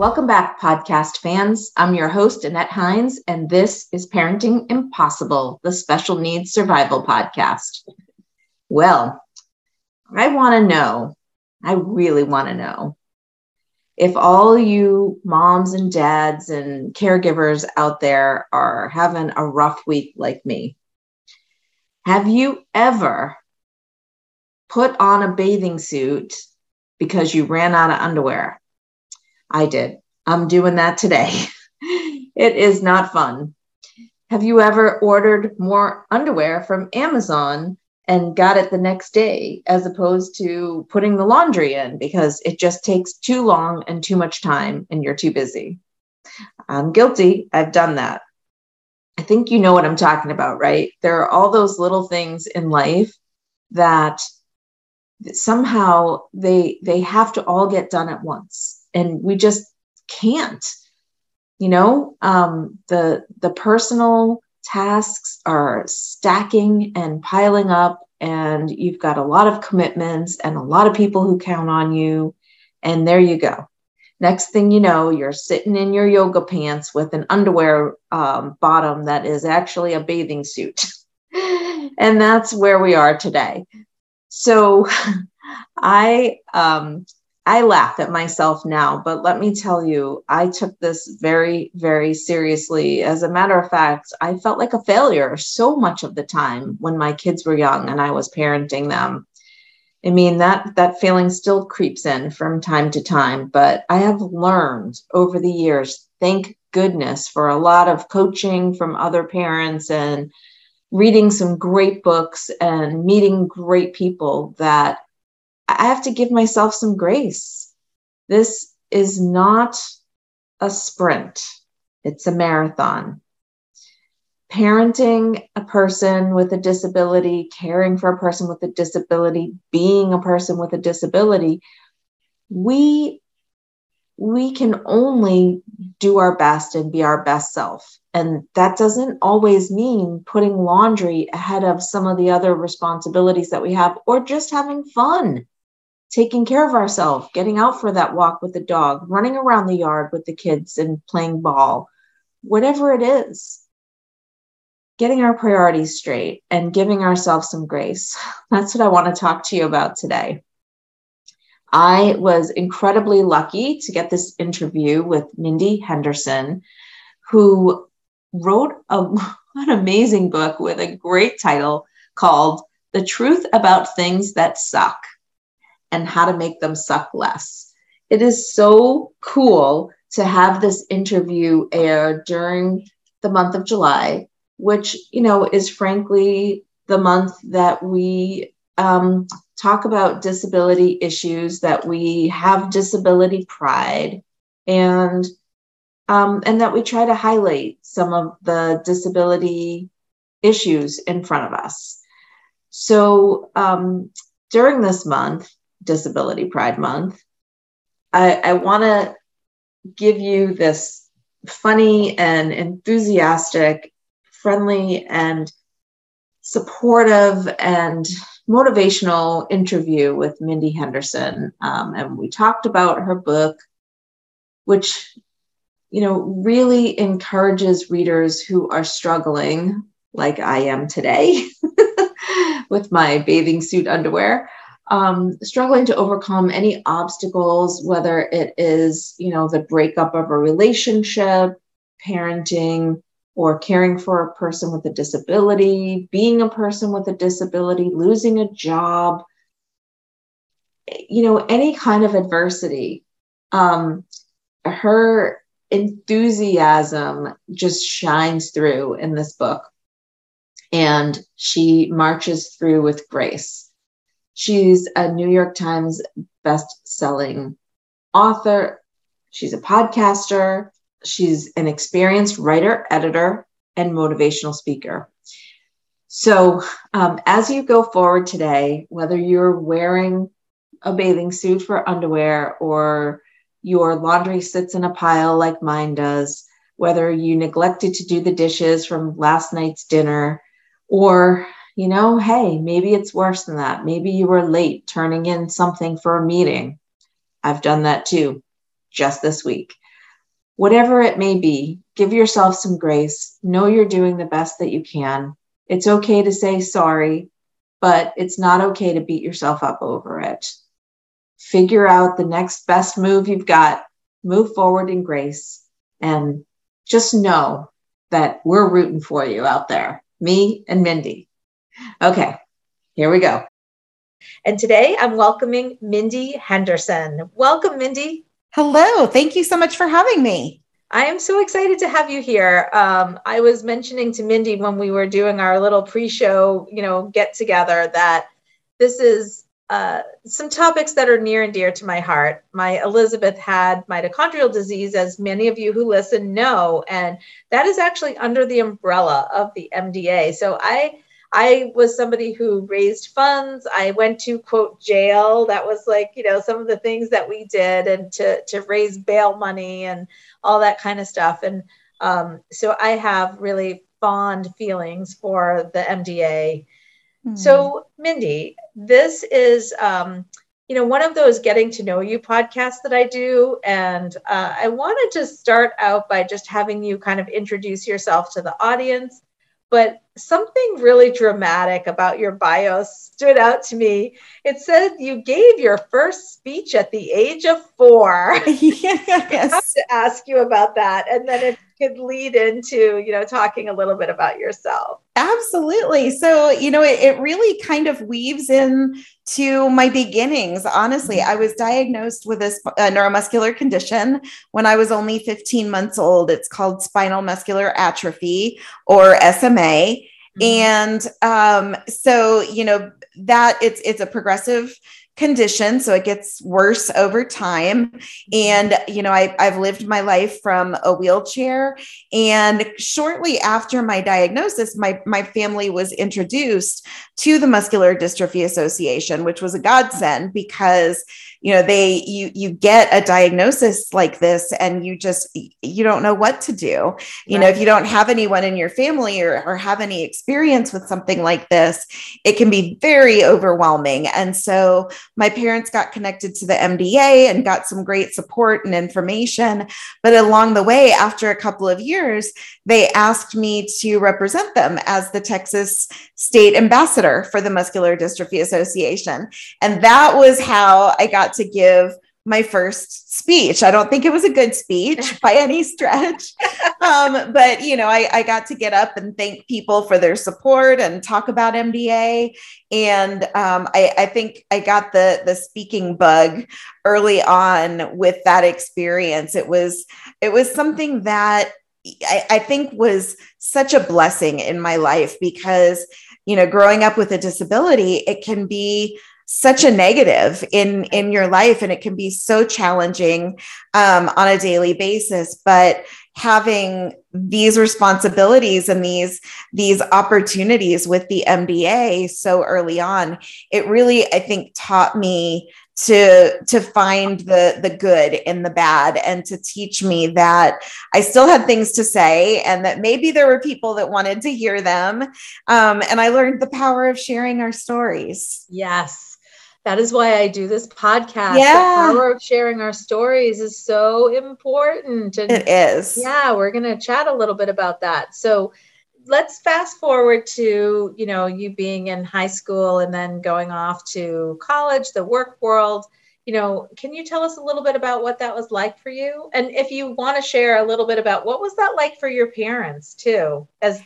Welcome back, podcast fans. I'm your host, Annette Hines, and this is Parenting Impossible, the Special Needs Survival Podcast. Well, I want to know, I really want to know if all you moms and dads and caregivers out there are having a rough week like me. Have you ever put on a bathing suit because you ran out of underwear? I did. I'm doing that today. it is not fun. Have you ever ordered more underwear from Amazon and got it the next day as opposed to putting the laundry in because it just takes too long and too much time and you're too busy? I'm guilty. I've done that. I think you know what I'm talking about, right? There are all those little things in life that somehow they they have to all get done at once and we just can't you know? Um, the the personal tasks are stacking and piling up and you've got a lot of commitments and a lot of people who count on you and there you go. Next thing you know you're sitting in your yoga pants with an underwear um, bottom that is actually a bathing suit. And that's where we are today. So i um, I laugh at myself now, but let me tell you, I took this very, very seriously. As a matter of fact, I felt like a failure so much of the time when my kids were young and I was parenting them. I mean, that, that feeling still creeps in from time to time, but I have learned over the years, thank goodness for a lot of coaching from other parents and reading some great books and meeting great people that I have to give myself some grace. This is not a sprint, it's a marathon. Parenting a person with a disability, caring for a person with a disability, being a person with a disability, we we can only do our best and be our best self. And that doesn't always mean putting laundry ahead of some of the other responsibilities that we have or just having fun taking care of ourselves, getting out for that walk with the dog, running around the yard with the kids and playing ball, whatever it is. Getting our priorities straight and giving ourselves some grace. That's what I want to talk to you about today. I was incredibly lucky to get this interview with Mindy Henderson, who wrote a, an amazing book with a great title called The Truth About Things That Suck and how to make them suck less. It is so cool to have this interview air during the month of July, which, you know, is frankly the month that we um, talk about disability issues, that we have disability pride, and um, and that we try to highlight some of the disability issues in front of us. So um, during this month, Disability Pride Month, I, I want to give you this funny and enthusiastic, friendly and supportive and motivational interview with Mindy Henderson. Um, and we talked about her book, which, you know, really encourages readers who are struggling, like I am today, with my bathing suit underwear, um, struggling to overcome any obstacles, whether it is, you know, the breakup of a relationship, parenting, or caring for a person with a disability, being a person with a disability, losing a job, you know, any kind of adversity. Um, her enthusiasm just shines through in this book. And she marches through with grace. She's a New York Times best-selling author. She's a podcaster. She's an experienced writer, editor, and motivational speaker. So, um, as you go forward today, whether you're wearing a bathing suit for underwear or your laundry sits in a pile like mine does, whether you neglected to do the dishes from last night's dinner, or you know, hey, maybe it's worse than that. Maybe you were late turning in something for a meeting. I've done that too, just this week. whatever it may be, give yourself some grace. Know you're doing the best that you can. It's okay to say sorry, but it's not okay to beat yourself up over it. Figure out the next best move you've got, move forward in grace, and just know that we're rooting for you out there, me and Mindy. Okay, here we go. And today I'm welcoming Mindy Henderson. Welcome, Mindy. Hello. Thank you so much for having me. I am so excited to have you here. Um, I was mentioning to Mindy when we were doing our little pre-show, you know, get together that this is uh, some topics that are near and dear to my heart. My Elizabeth had mitochondrial disease, as many of you who listen know, and that is actually under the umbrella of the MDA. So I I was somebody who raised funds. I went to quote jail. That was like, you know, some of the things that we did and to, to raise bail money and all that kind of stuff. And um, so I have really fond feelings for the MDA. Mm. So, Mindy, this is, um, you know, one of those getting to know you podcasts that I do. And uh, I wanted to start out by just having you kind of introduce yourself to the audience but something really dramatic about your bio stood out to me. It said you gave your first speech at the age of four. yes. I have to ask you about that. And then it could lead into, you know, talking a little bit about yourself. Absolutely. So, you know, it, it really kind of weaves in to my beginnings. Honestly, I was diagnosed with a, a neuromuscular condition when I was only 15 months old. It's called spinal muscular atrophy or SMA. Mm-hmm. And um, so, you know, that it's it's a progressive condition so it gets worse over time. And you know I, i've lived my life from a wheelchair. And shortly after my diagnosis my, my family was introduced to the muscular dystrophy association which was a godsend because you know they you you get a diagnosis like this and you just you don't know what to do. You right. know if you don't have anyone in your family or, or have any experience with something like this it can be very overwhelming. And so my parents got connected to the mda and got some great support and information. But along the way after a couple of years they asked me to represent them as the texas state ambassador for the muscular dystrophy association and that was how i got to give my first speech. I don't think it was a good speech by any stretch. Um, but, you know, I, I, got to get up and thank people for their support and talk about MDA. And um, I, I, think I got the, the speaking bug early on with that experience. It was, it was something that I, I think was such a blessing in my life because, you know, growing up with a disability, it can be such a negative in in your life and it can be so challenging um, on a daily basis. But having these responsibilities and these these opportunities with the MDA so early on it really i think taught me to to find the the good in the bad and to teach me that i still had things to say and that maybe there were people that wanted to hear them. Um, and i learned the power of sharing our stories. Yes that is why I do this podcast. Yeah. The power of sharing our stories is so important. And it is. Yeah, we're going to chat a little bit about that. So let's fast forward to, you know, you being in high school and then going off to college, the work world. You know, can you tell us a little bit about what that was like for you? And if you want to share a little bit about what was that like for your parents too, as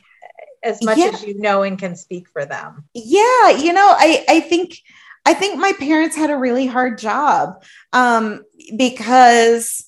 as much yeah. as you know and can speak for them. Yeah, you know, I I think I think my parents had a really hard job um, because,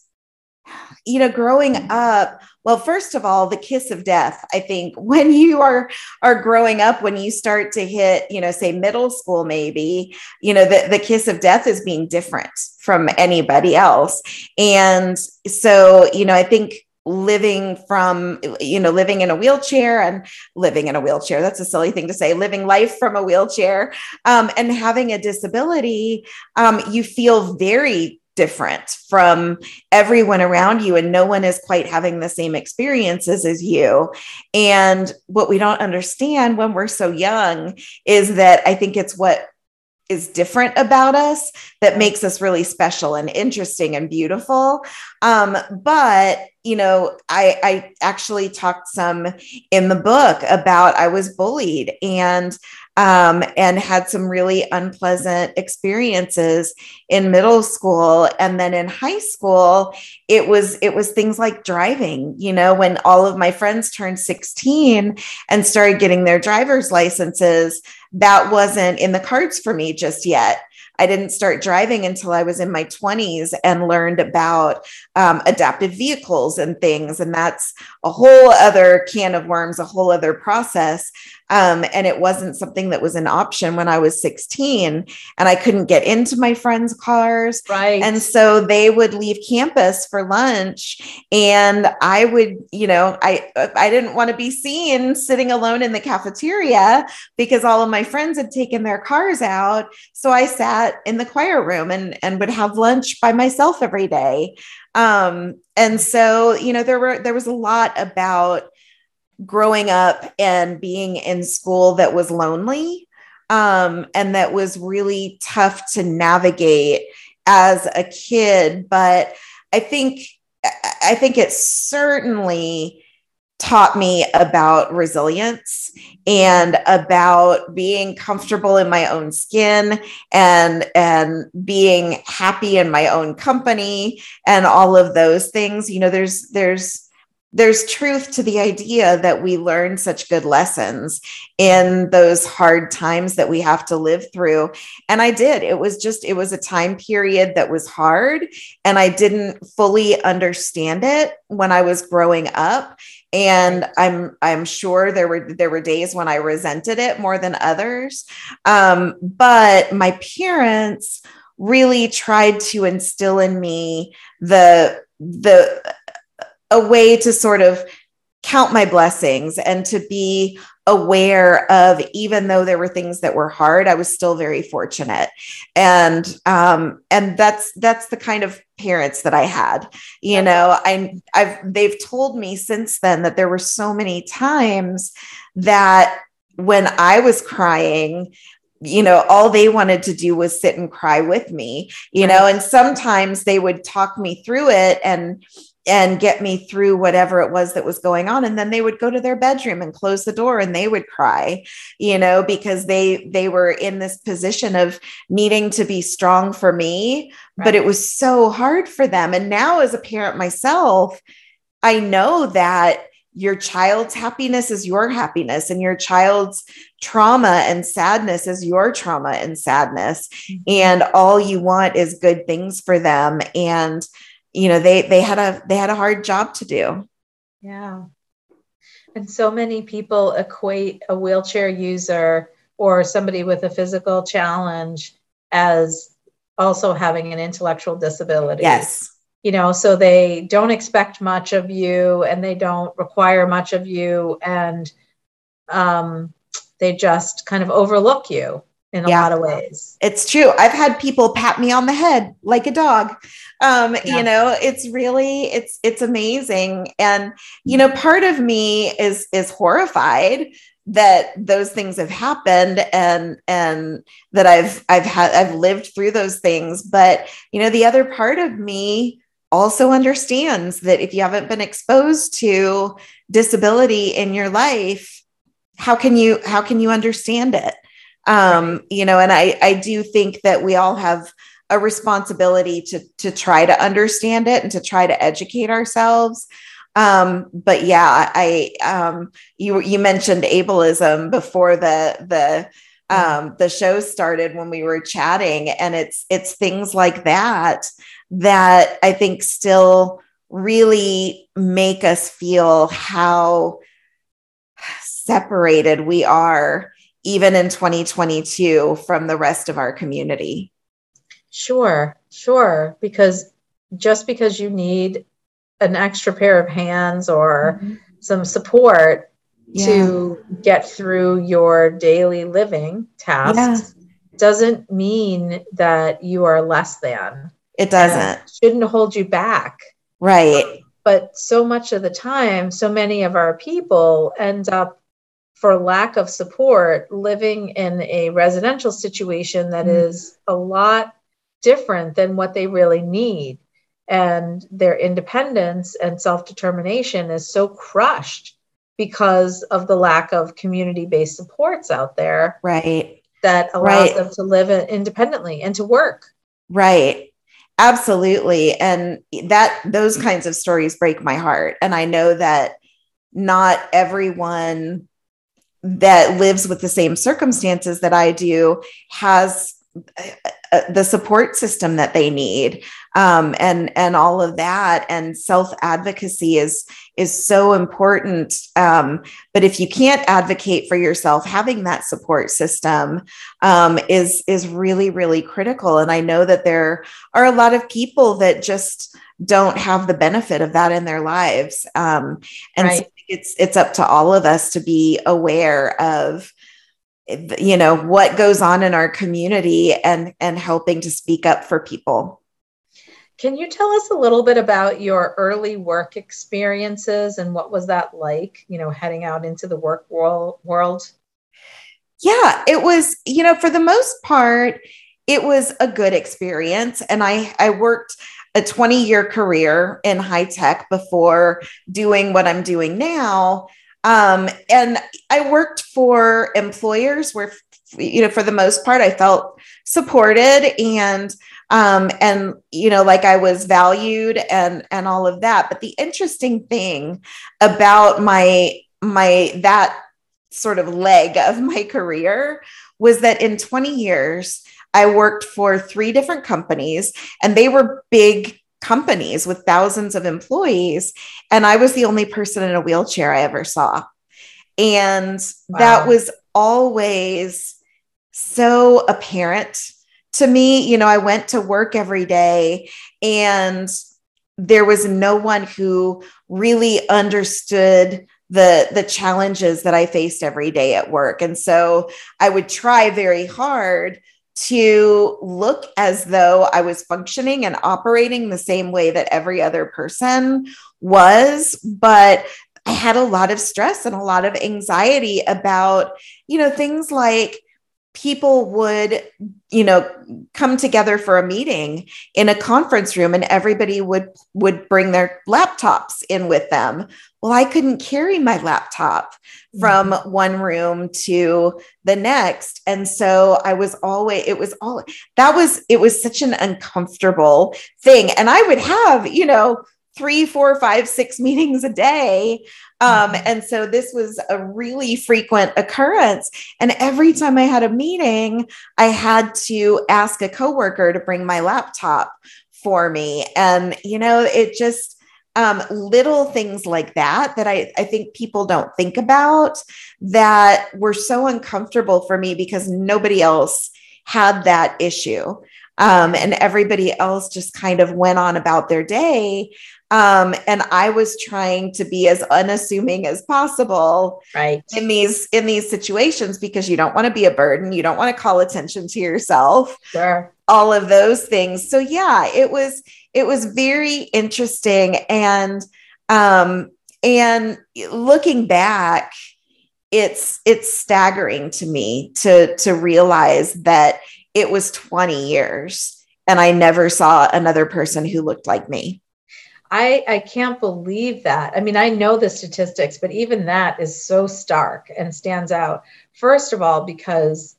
you know, growing up, well, first of all, the kiss of death. I think when you are are growing up, when you start to hit, you know, say middle school, maybe, you know, the, the kiss of death is being different from anybody else. And so, you know, I think living from you know living in a wheelchair and living in a wheelchair. That's a silly thing to say living life from a wheelchair. Um, and having a disability um, you feel very different from everyone around you and no one is quite having the same experiences as you. And what we don't understand when we're so young is that i think it's what is different about us that makes us really special and interesting and beautiful. Um, but you know, I, I actually talked some in the book about I was bullied and um, and had some really unpleasant experiences in middle school. And then in high school it was it was things like driving you know when all of my friends turned 16 and started getting their driver's licenses that wasn't in the cards for me just yet I didn't start driving until I was in my 20s and learned about um, adaptive vehicles and things. And that's a whole other can of worms, a whole other process. Um, and it wasn't something that was an option when I was 16 and I couldn't get into my friends' cars. Right. And so they would leave campus for lunch and I would, you know, I I didn't want to be seen sitting alone in the cafeteria because all of my friends had taken their cars out. So I sat in the choir room and and would have lunch by myself every day. Um, and so, you know, there were there was a lot about growing up and being in school that was lonely um, and that was really tough to navigate as a kid. But I think I think it certainly taught me about resilience and about being comfortable in my own skin and and being happy in my own company and all of those things you know there's there's there's truth to the idea that we learn such good lessons in those hard times that we have to live through. And i did. It was just it was a time period that was hard and i didn't fully understand it when i was growing up. And i'm i'm sure there were there were days when i resented it more than others. Um, but my parents really tried to instill in me the the a way to sort of count my blessings and to be aware of even though there were things that were hard i was still very fortunate. And um and that's that's the kind of parents that i had you know i i've they've told me since then that there were so many times that when i was crying you know all they wanted to do was sit and cry with me you know and sometimes they would talk me through it and and get me through whatever it was that was going on. And then they would go to their bedroom and close the door and they would cry you know because they they were in this position of needing to be strong for me. Right. but it was so hard for them. And now as a parent myself i know that your child's happiness is your happiness and your child's trauma and sadness is your trauma and sadness. Mm-hmm. and all you want is good things for them. And you know they they had a they had a hard job to do. Yeah. And so many people equate a wheelchair user or somebody with a physical challenge as also having an intellectual disability. Yes. You know so they don't expect much of you and they don't require much of you and um, they just kind of overlook you in a yeah. lot of ways. It's true. I've had people pat me on the head like a dog. Um, yeah. you know, it's really it's it's amazing. And you know, part of me is is horrified that those things have happened and and that I've I've had I've lived through those things. But you know, the other part of me also understands that if you haven't been exposed to disability in your life, how can you how can you understand it? Um, you know and i i do think that we all have a responsibility to to try to understand it and to try to educate ourselves. Um, but yeah i um, you you mentioned ableism before the the um, the show started when we were chatting and it's it's things like that that i think still really make us feel how separated we are even in 2022 from the rest of our community? Sure, sure. Because just because you need an extra pair of hands or mm-hmm. some support yeah. to get through your daily living tasks yeah. doesn't mean that you are less than. It doesn't. shouldn't hold you back. Right. But so much of the time, so many of our people end up for lack of support living in a residential situation that mm. is a lot different than what they really need. And their independence and self-determination is so crushed because of the lack of community-based supports out there right. that allows right. them to live independently and to work. Right. Absolutely. And that those kinds of stories break my heart. And i know that not everyone that lives with the same circumstances that I do has uh, the support system that they need. Um, and and all of that and self advocacy is is so important. Um, but if you can't advocate for yourself having that support system um, is is really really critical. And i know that there are a lot of people that just don't have the benefit of that in their lives. Um, and right. so it's it's up to all of us to be aware of you know what goes on in our community and and helping to speak up for people. Can you tell us a little bit about your early work experiences and what was that like you know heading out into the work world? Yeah it was you know for the most part it was a good experience. And i i worked a 20 year career in high tech before doing what i'm doing now um, and I worked for employers where, you know, for the most part, I felt supported and um, and you know, like I was valued and and all of that. But the interesting thing about my my that sort of leg of my career was that in 20 years, I worked for three different companies, and they were big companies with thousands of employees. And I was the only person in a wheelchair I ever saw. And wow. that was always so apparent to me. You know, I went to work every day and there was no one who really understood the the challenges that I faced every day at work. And so I would try very hard to look as though I was functioning and operating the same way that every other person was. But I had a lot of stress and a lot of anxiety about, you know, things like people would you know come together for a meeting in a conference room and everybody would would bring their laptops in with them well i couldn't carry my laptop from mm-hmm. one room to the next and so i was always it was all that was it was such an uncomfortable thing and i would have you know three, four, five, six meetings a day. Um, mm-hmm. and so this was a really frequent occurrence. And every time I had a meeting, I had to ask a coworker to bring my laptop for me. And, you know, it just, um, little things like that that I, I think people don't think about that were so uncomfortable for me because nobody else had that issue. Um, and everybody else just kind of went on about their day. Um, and I was trying to be as unassuming as possible right. in these in these situations because you don't want to be a burden, you don't want to call attention to yourself. Sure. All of those things. So yeah, it was it was very interesting and um and looking back it's it's staggering to me to to realize that it was 20 years and I never saw another person who looked like me. I, I can't believe that. I mean, I know the statistics, but even that is so stark and stands out. First of all, because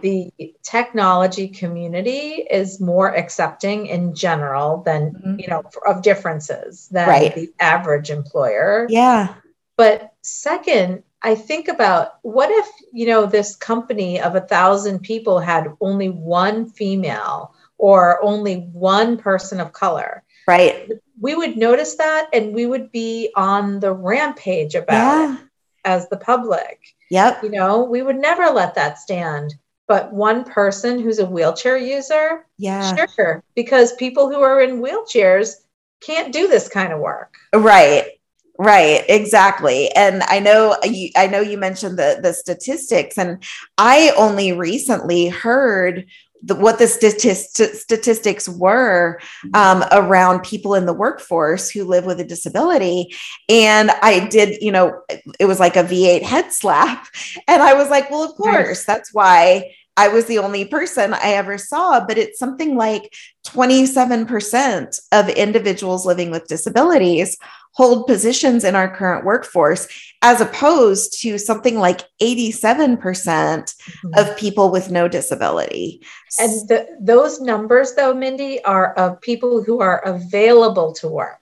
the technology community is more accepting in general than, mm-hmm. you know, of differences than right. the average employer. Yeah. But second, I think about what if, you know, this company of a thousand people had only one female or only one person of color. Right we would notice that and we would be on the rampage about yeah. it as the public. Yep. You know, we would never let that stand. But one person who's a wheelchair user, yeah, sure, because people who are in wheelchairs can't do this kind of work. Right. Right, exactly. And I know you I know you mentioned the the statistics and I only recently heard the, what the statist- statistics were um, around people in the workforce who live with a disability. And I did, you know, it was like a V8 head slap. And I was like, well, of course, that's why I was the only person I ever saw, but it's something like 27% of individuals living with disabilities hold positions in our current workforce, as opposed to something like 87% mm hmm of people with no disability. And the, those numbers, though, Mindy, are of people who are available to work.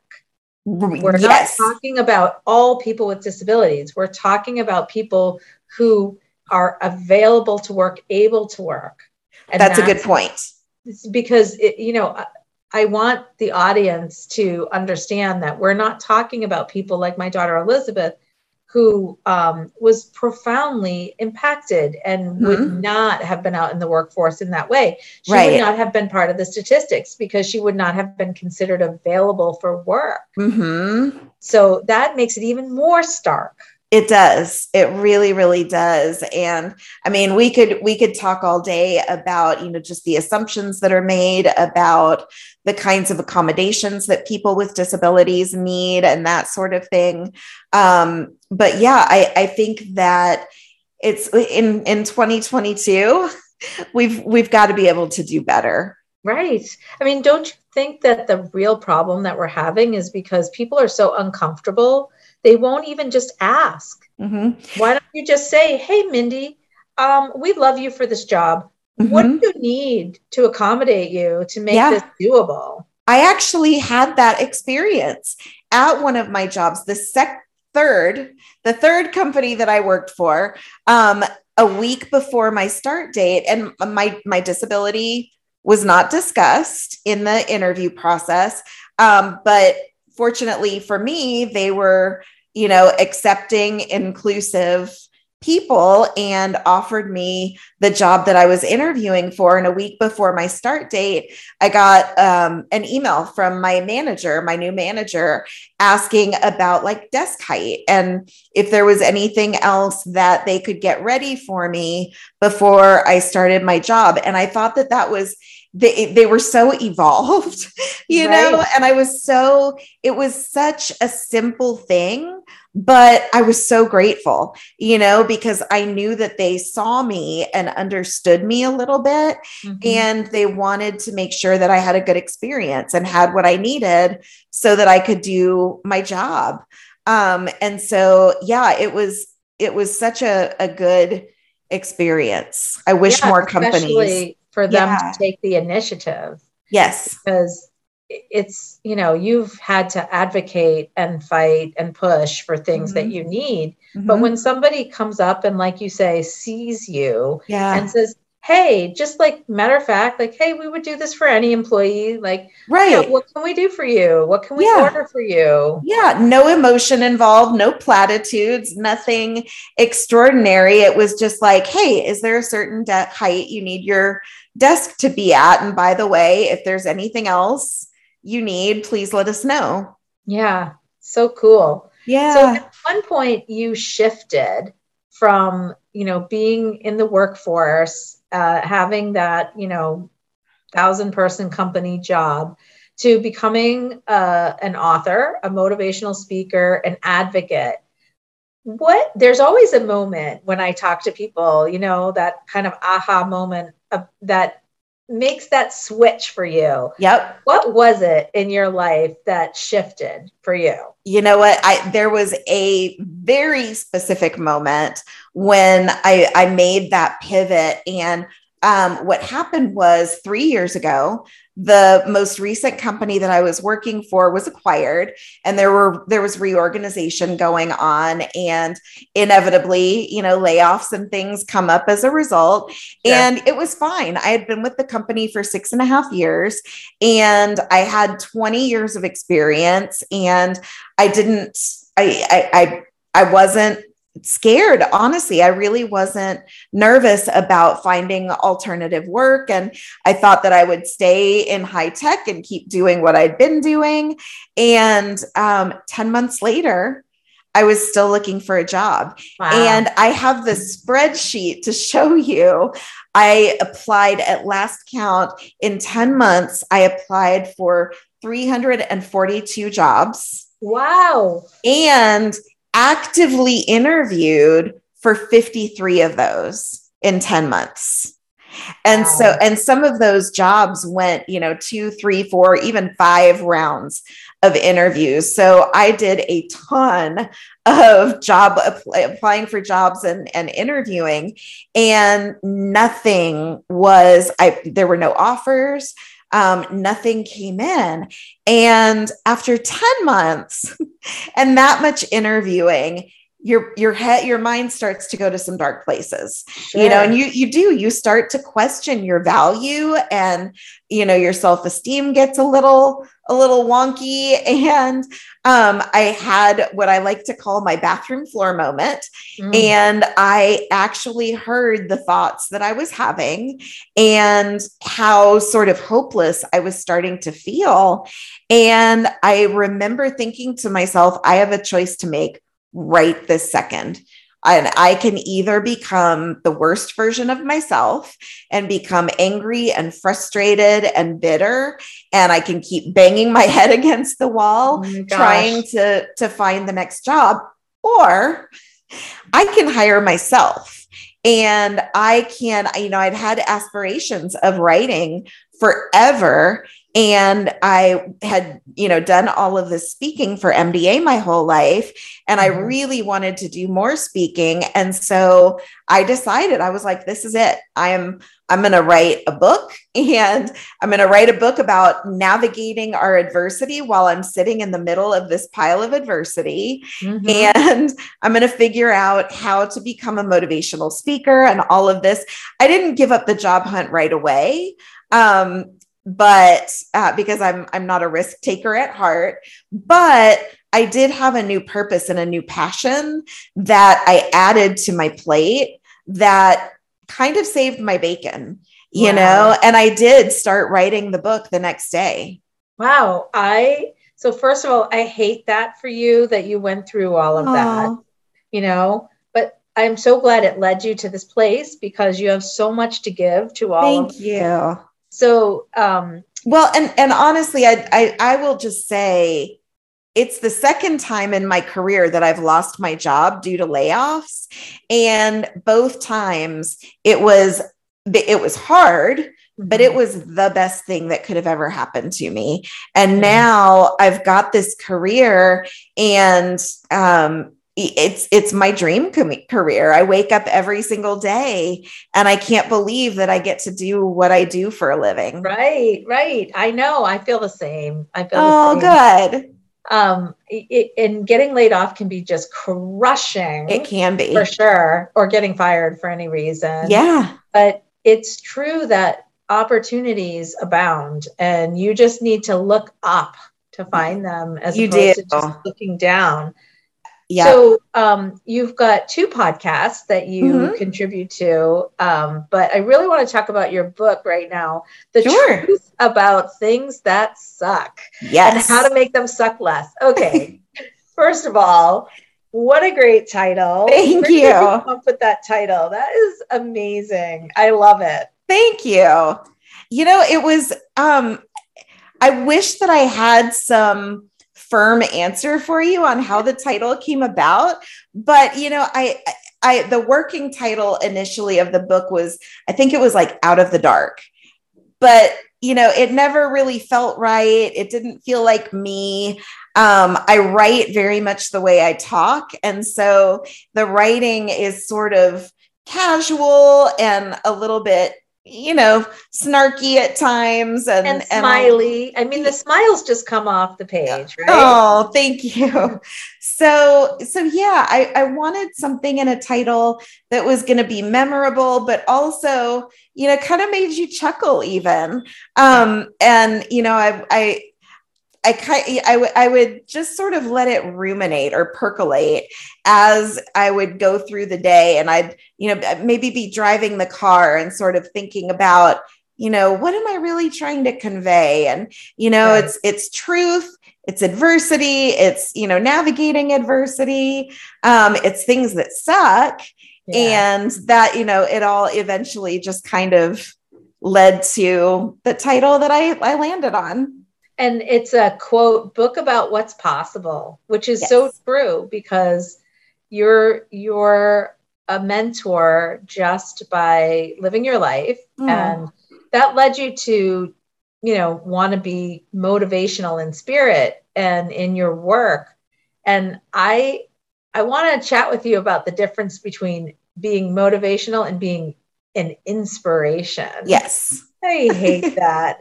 We're yes. not talking about all people with disabilities. We're talking about people who are available to work, able to work. That's, that's a good point. Because, it, you know, I want the audience to understand that we're not talking about people like my daughter Elizabeth, who um, was profoundly impacted and mm-hmm. would not have been out in the workforce in that way. She right. would not have been part of the statistics because she would not have been considered available for work. Mm-hmm. So that makes it even more stark. It does. It really, really does. And I mean, we could we could talk all day about, you know, just the assumptions that are made about the kinds of accommodations that people with disabilities need and that sort of thing. Um, but yeah, I, I think that it's in in 2022, we've we've got to be able to do better. Right. I mean, don't you think that the real problem that we're having is because people are so uncomfortable they won't even just ask. Mm-hmm. Why don't you just say, hey, Mindy, um, we love you for this job. Mm-hmm. What do you need to accommodate you to make yeah. this doable? I actually had that experience at one of my jobs, the sec- third, the third company that I worked for, um, a week before my start date, and my my disability was not discussed in the interview process. Um, but fortunately for me, they were you know, accepting, inclusive people and offered me the job that I was interviewing for. And a week before my start date, I got um, an email from my manager, my new manager, asking about like desk height and if there was anything else that they could get ready for me before I started my job. And I thought that that was they they were so evolved you right. know and i was so it was such a simple thing but i was so grateful you know because i knew that they saw me and understood me a little bit mm-hmm. and they wanted to make sure that i had a good experience and had what i needed so that i could do my job um and so yeah it was it was such a, a good experience i wish yeah, more companies for them yeah. to take the initiative. Yes. Because it's, you know, you've had to advocate and fight and push for things mm-hmm. that you need. Mm-hmm. But when somebody comes up and, like you say, sees you yeah. and says, hey, just like matter of fact, like, hey, we would do this for any employee. Like, right. You know, what can we do for you? What can we yeah. order for you? Yeah, no emotion involved, no platitudes, nothing extraordinary. It was just like, hey, is there a certain de- height you need your desk to be at? And by the way, if there's anything else you need, please let us know. Yeah, so cool. Yeah. So at one point, you shifted from you know being in the workforce uh, having that, you know, thousand person company job to becoming uh, an author, a motivational speaker, an advocate. What there's always a moment when I talk to people, you know, that kind of aha moment of, that makes that switch for you. Yep. What was it in your life that shifted for you? You know what? I there was a very specific moment when I I made that pivot and um, what happened was three years ago, the most recent company that I was working for was acquired, and there were there was reorganization going on, and inevitably, you know, layoffs and things come up as a result. Yeah. And it was fine. I had been with the company for six and a half years, and I had 20 years of experience, and I didn't. I I I, I wasn't scared honestly. I really wasn't nervous about finding alternative work and i thought that i would stay in high tech and keep doing what i'd been doing. And um, 10 months later i was still looking for a job. Wow. and i have this spreadsheet to show you. I applied at last count. In 10 months i applied for 342 jobs. Wow. And actively interviewed for 53 of those in 10 months. And wow. so, and some of those jobs went, you know, two, three, four, even five rounds of interviews. So I did a ton of job applying for jobs and, and interviewing, and nothing was, I, there were no offers. Um, nothing came in. And after 10 months and that much interviewing, your your head your mind starts to go to some dark places sure. you know and you you do you start to question your value and you know your self-esteem gets a little a little wonky and um, i had what i like to call my bathroom floor moment mm. and i actually heard the thoughts that i was having and how sort of hopeless i was starting to feel and i remember thinking to myself i have a choice to make right this second. And I can either become the worst version of myself and become angry and frustrated and bitter. And I can keep banging my head against the wall, oh trying to, to find the next job. Or I can hire myself and I can, you know, I'd had aspirations of writing forever. And i had you know done all of this speaking for mda my whole life and i mm-hmm. really wanted to do more speaking. And so i decided i was like this is it. I am i'm going to write a book and i'm going to write a book about navigating our adversity while i'm sitting in the middle of this pile of adversity. Mm-hmm. and i'm going to figure out how to become a motivational speaker and all of this. I didn't give up the job hunt right away um, but uh, because I'm I'm not a risk taker at heart, but I did have a new purpose and a new passion that I added to my plate that kind of saved my bacon, you wow. know, and I did start writing the book the next day. Wow, I so first of all, I hate that for you that you went through all of Aww. that. You know, but I'm so glad it led you to this place because you have so much to give to all. Thank you so, um, well, and and honestly, I, I I will just say it's the second time in my career that I've lost my job due to layoffs, and both times it was it was hard but it mm-hmm. was the best thing that could have ever happened to me. And now i've got this career and um, it's it's my dream com- career. I wake up every single day and I can't believe that I get to do what I do for a living. Right, right. I know. I feel the same. I feel oh, good. Um, it, and getting laid off can be just crushing. It can be for sure, or getting fired for any reason. Yeah, but it's true that opportunities abound, and you just need to look up to find them as you opposed do. to just looking down. Yeah. So um, you've got two podcasts that you mm-hmm. contribute to, um, but I really want to talk about your book right now, "The sure. Truth About Things That Suck," yes, and how to make them suck less. Okay, first of all, what a great title! Thank you. Come up with that title. That is amazing. I love it. Thank you. You know, it was. Um, I wish that I had some firm answer for you on how the title came about. But you know i i the working title initially of the book was i think it was like out of the dark. But you know it never really felt right. It didn't feel like me. Um, i write very much the way i talk. And so the writing is sort of casual and a little bit you know, snarky at times and, and smiley. And I mean, the smiles just come off the page, right? Oh, thank you. So, so yeah, I, I wanted something in a title that was going to be memorable, but also, you know, kind of made you chuckle even. Um, and, you know, I, I, I, I, w- I would just sort of let it ruminate or percolate as I would go through the day. And I'd, you know, maybe be driving the car and sort of thinking about, you know, what am I really trying to convey? And, you know, right. it's, it's truth, it's adversity, it's, you know, navigating adversity, um, it's things that suck. Yeah. And that, you know, it all eventually just kind of led to the title that I, I landed on and it's a quote book about what's possible which is yes. so true because you're you're a mentor just by living your life. Mm. and that led you to you know want to be motivational in spirit and in your work. And i i want to chat with you about the difference between being motivational and being an inspiration. Yes. I hate that.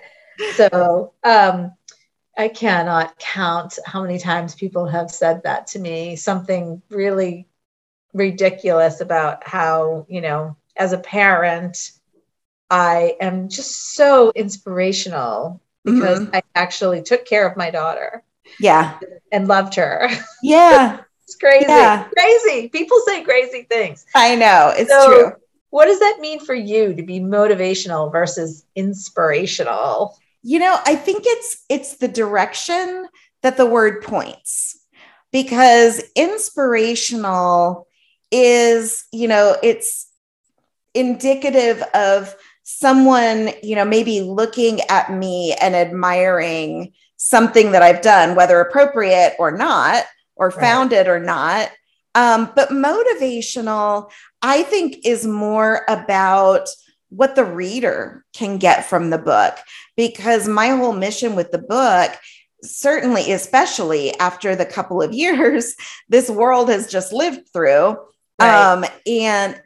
So um i cannot count how many times people have said that to me something really ridiculous about how you know as a parent I am just so inspirational because mm-hmm. I actually took care of my daughter. Yeah. And loved her. Yeah. it's crazy. Yeah. Crazy. People say crazy things. I know. It's so, true. What does that mean for you to be motivational versus inspirational? You know, I think it's it's the direction that the word points. Because inspirational is, you know, it's indicative of someone, you know, maybe looking at me and admiring something that I've done, whether appropriate or not, or right. founded or not. Um, but motivational, I think, is more about what the reader can get from the book. Because my whole mission with the book, certainly, especially after the couple of years this world has just lived through, Right. Um, and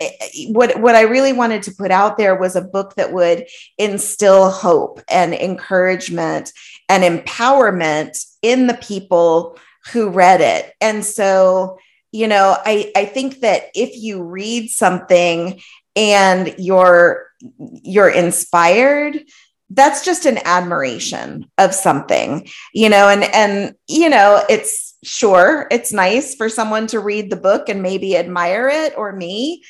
what what I really wanted to put out there was a book that would instill hope and encouragement and empowerment in the people who read it. And so, you know, I I think that if you read something and you're you're inspired, that's just an admiration of something, you know, and and you know, it's sure, it's nice for someone to read the book and maybe admire it or me.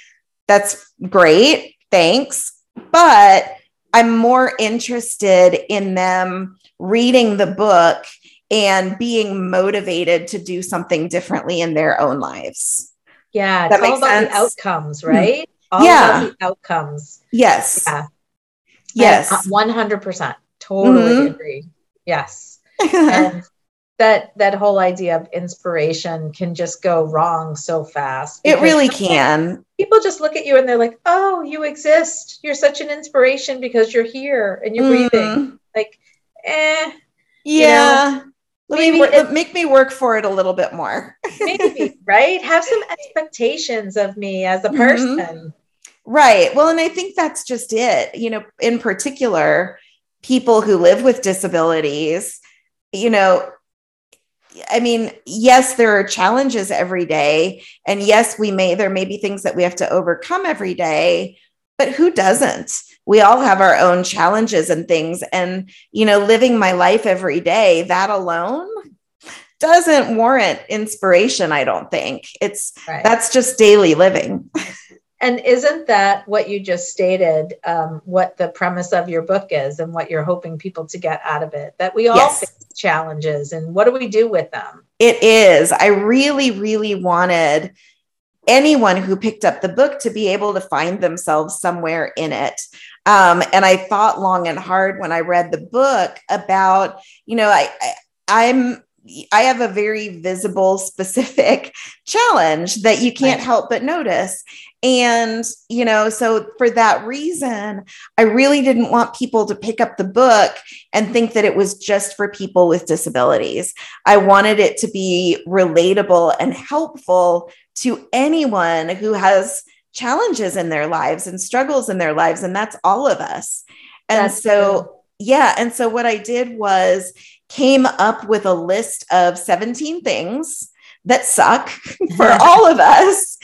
That's great. Thanks. But I'm more interested in them reading the book and being motivated to do something differently in their own lives. Yeah, that makes all sense. outcomes, hmm. right? All yeah. the outcomes. Yes. Yeah. Yes. 100%. Totally mm-hmm. agree. Yes. and that that whole idea of inspiration can just go wrong so fast. It really can. People just look at you and they're like, "Oh, you exist. You're such an inspiration because you're here and you're mm. breathing." Like, eh. Yeah. You know, maybe it, make me work for it a little bit more. maybe, right? Have some expectations of me as a mm-hmm. person. Mm-hmm. Right. Well, and I think that's just it. You know, in particular, people who live with disabilities, you know, I mean, yes, there are challenges every day. And yes, we may, there may be things that we have to overcome every day, but who doesn't? We all have our own challenges and things. And, you know, living my life every day, that alone doesn't warrant inspiration, I don't think. It's right. that's just daily living. And isn't that what you just stated? Um, what the premise of your book is, and what you're hoping people to get out of it? That we all yes. face challenges, and what do we do with them? It is. I really, really wanted anyone who picked up the book to be able to find themselves somewhere in it. Um, and I thought long and hard when I read the book about, you know, I, I I'm I have a very visible, specific challenge that you can't help but notice. And, you know, so for that reason, I really didn't want people to pick up the book and think that it was just for people with disabilities. I wanted it to be relatable and helpful to anyone who has challenges in their lives and struggles in their lives. And that's all of us. And that's so, true. yeah. And so what I did was came up with a list of 17 things that suck for all of us.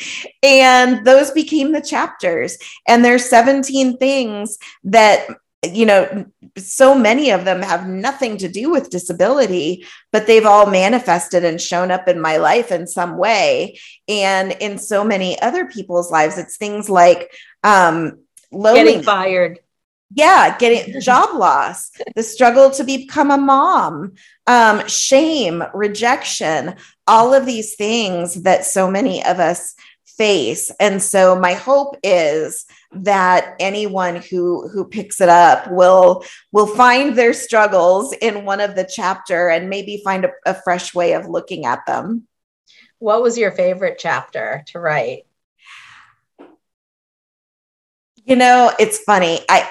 And those became the chapters. And there's 17 things that, you know, so many of them have nothing to do with disability, but they've all manifested and shown up in my life in some way. And in so many other people's lives, it's things like, um, loneliness. Getting fired yeah getting job loss the struggle to become a mom um, shame rejection all of these things that so many of us face. And so my hope is that anyone who who picks it up will will find their struggles in one of the chapter and maybe find a, a fresh way of looking at them. What was your favorite chapter to write? You know, it's funny. I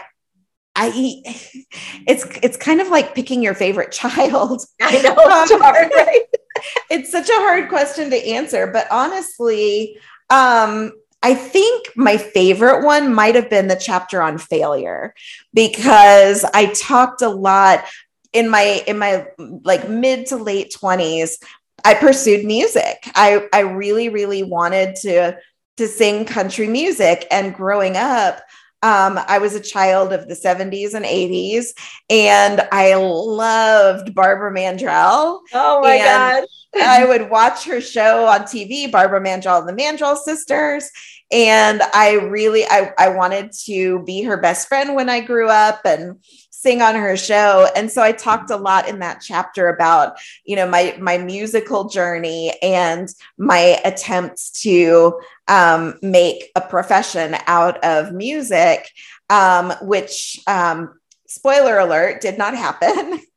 I it's it's kind of like picking your favorite child. I know it's um, hard, right? it's such a hard question to answer, but honestly, um, I think my favorite one might have been the chapter on failure because I talked a lot in my in my like mid to late 20s I pursued music. I I really really wanted to to sing country music and growing up um, I was a child of the 70s and 80s, and I loved Barbara Mandrell. Oh my gosh. I would watch her show on TV, Barbara Mandrell and the Mandrell sisters. And I really I, I wanted to be her best friend when I grew up and sing on her show and so i talked a lot in that chapter about you know my my musical journey and my attempts to um, make a profession out of music um, which um, spoiler alert did not happen.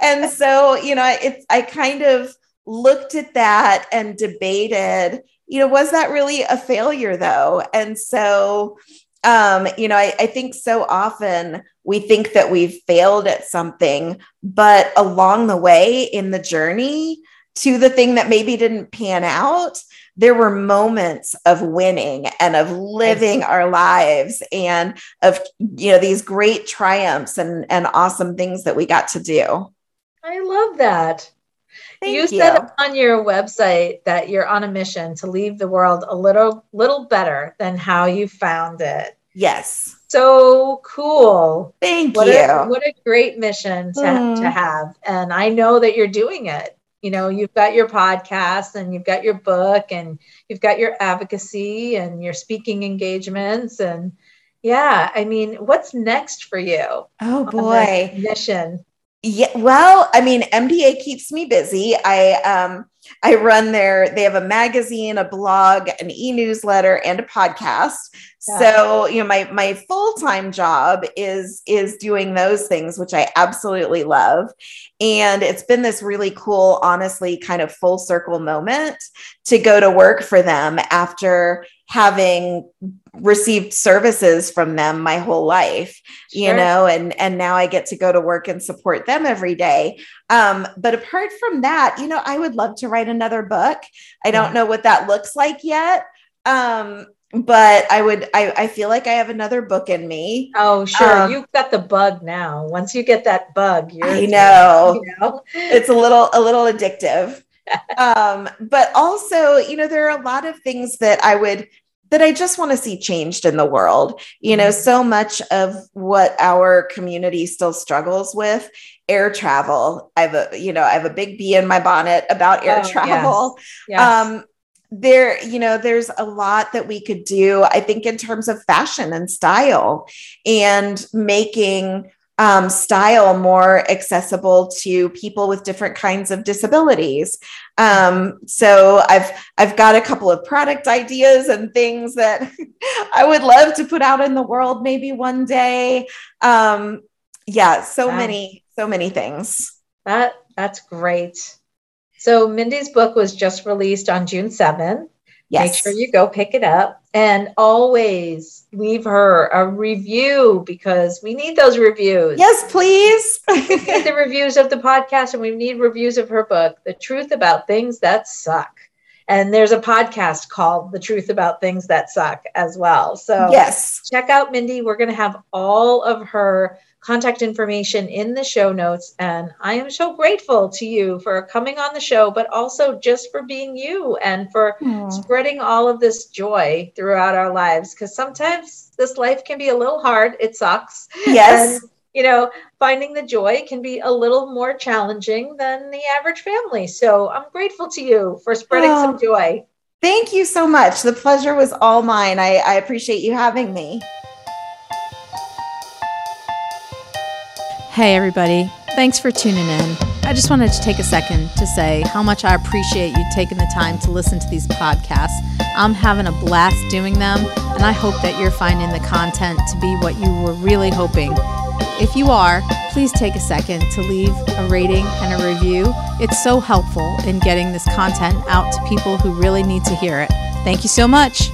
And so you know it's i kind of looked at that and debated you know was that really a failure though? And so um, you know, I, I, think so often we think that we've failed at something, but along the way in the journey to the thing that maybe didn't pan out, there were moments of winning and of living our lives and of you know these great triumphs and and awesome things that we got to do. I love that. Thank you, you said on your website that you're on a mission to leave the world a little little better than how you found it. Yes. So cool. Thank what you. A, what a great mission to, mm. to have. And I know that you're doing it. You know, you've got your podcast and you've got your book and you've got your advocacy and your speaking engagements. And yeah, I mean, what's next for you? Oh boy. Mission. Yeah, well, I mean, MDA keeps me busy. I um I run their they have a magazine, a blog, an e-newsletter and a podcast. Yeah. So, you know, my my full-time job is is doing those things which I absolutely love. And it's been this really cool honestly kind of full circle moment to go to work for them after having received services from them my whole life sure. you know and and now i get to go to work and support them every day. Um, but apart from that you know i would love to write another book. I don't know what that looks like yet. Um, but i would I, I feel like i have another book in me. Oh sure. Um, you've got the bug now. Once you get that bug you're i know, you know? it's a little a little addictive um, but also you know there are a lot of things that i would that I just want to see changed in the world. You know, so much of what our community still struggles with air travel. I have a, you know, I have a big bee in my bonnet about air oh, travel. Yes. Yes. Um, there, you know, there's a lot that we could do, I think, in terms of fashion and style and making um, style more accessible to people with different kinds of disabilities. Um, so I've I've got a couple of product ideas and things that I would love to put out in the world maybe one day. Um, yeah, so wow. many so many things. That that's great. So Mindy's book was just released on June 7th. Yes. Make sure you go pick it up and always leave her a review because we need those reviews. Yes, please. the reviews of the podcast and we need reviews of her book, The Truth About Things That Suck. And there's a podcast called The Truth About Things That Suck as well. So, yes, check out Mindy. We're going to have all of her contact information in the show notes. And I am so grateful to you for coming on the show, but also just for being you and for Aww. spreading all of this joy throughout our lives. Because sometimes this life can be a little hard, it sucks. Yes. And, you know, finding the joy can be a little more challenging than the average family. So I'm grateful to you for spreading some joy. Thank you so much. The pleasure was all mine. I, I appreciate you having me. Hey, everybody. Thanks for tuning in. I just wanted to take a second to say how much I appreciate you taking the time to listen to these podcasts. I'm having a blast doing them, and I hope that you're finding the content to be what you were really hoping. If you are, please take a second to leave a rating and a review. It's so helpful in getting this content out to people who really need to hear it. Thank you so much.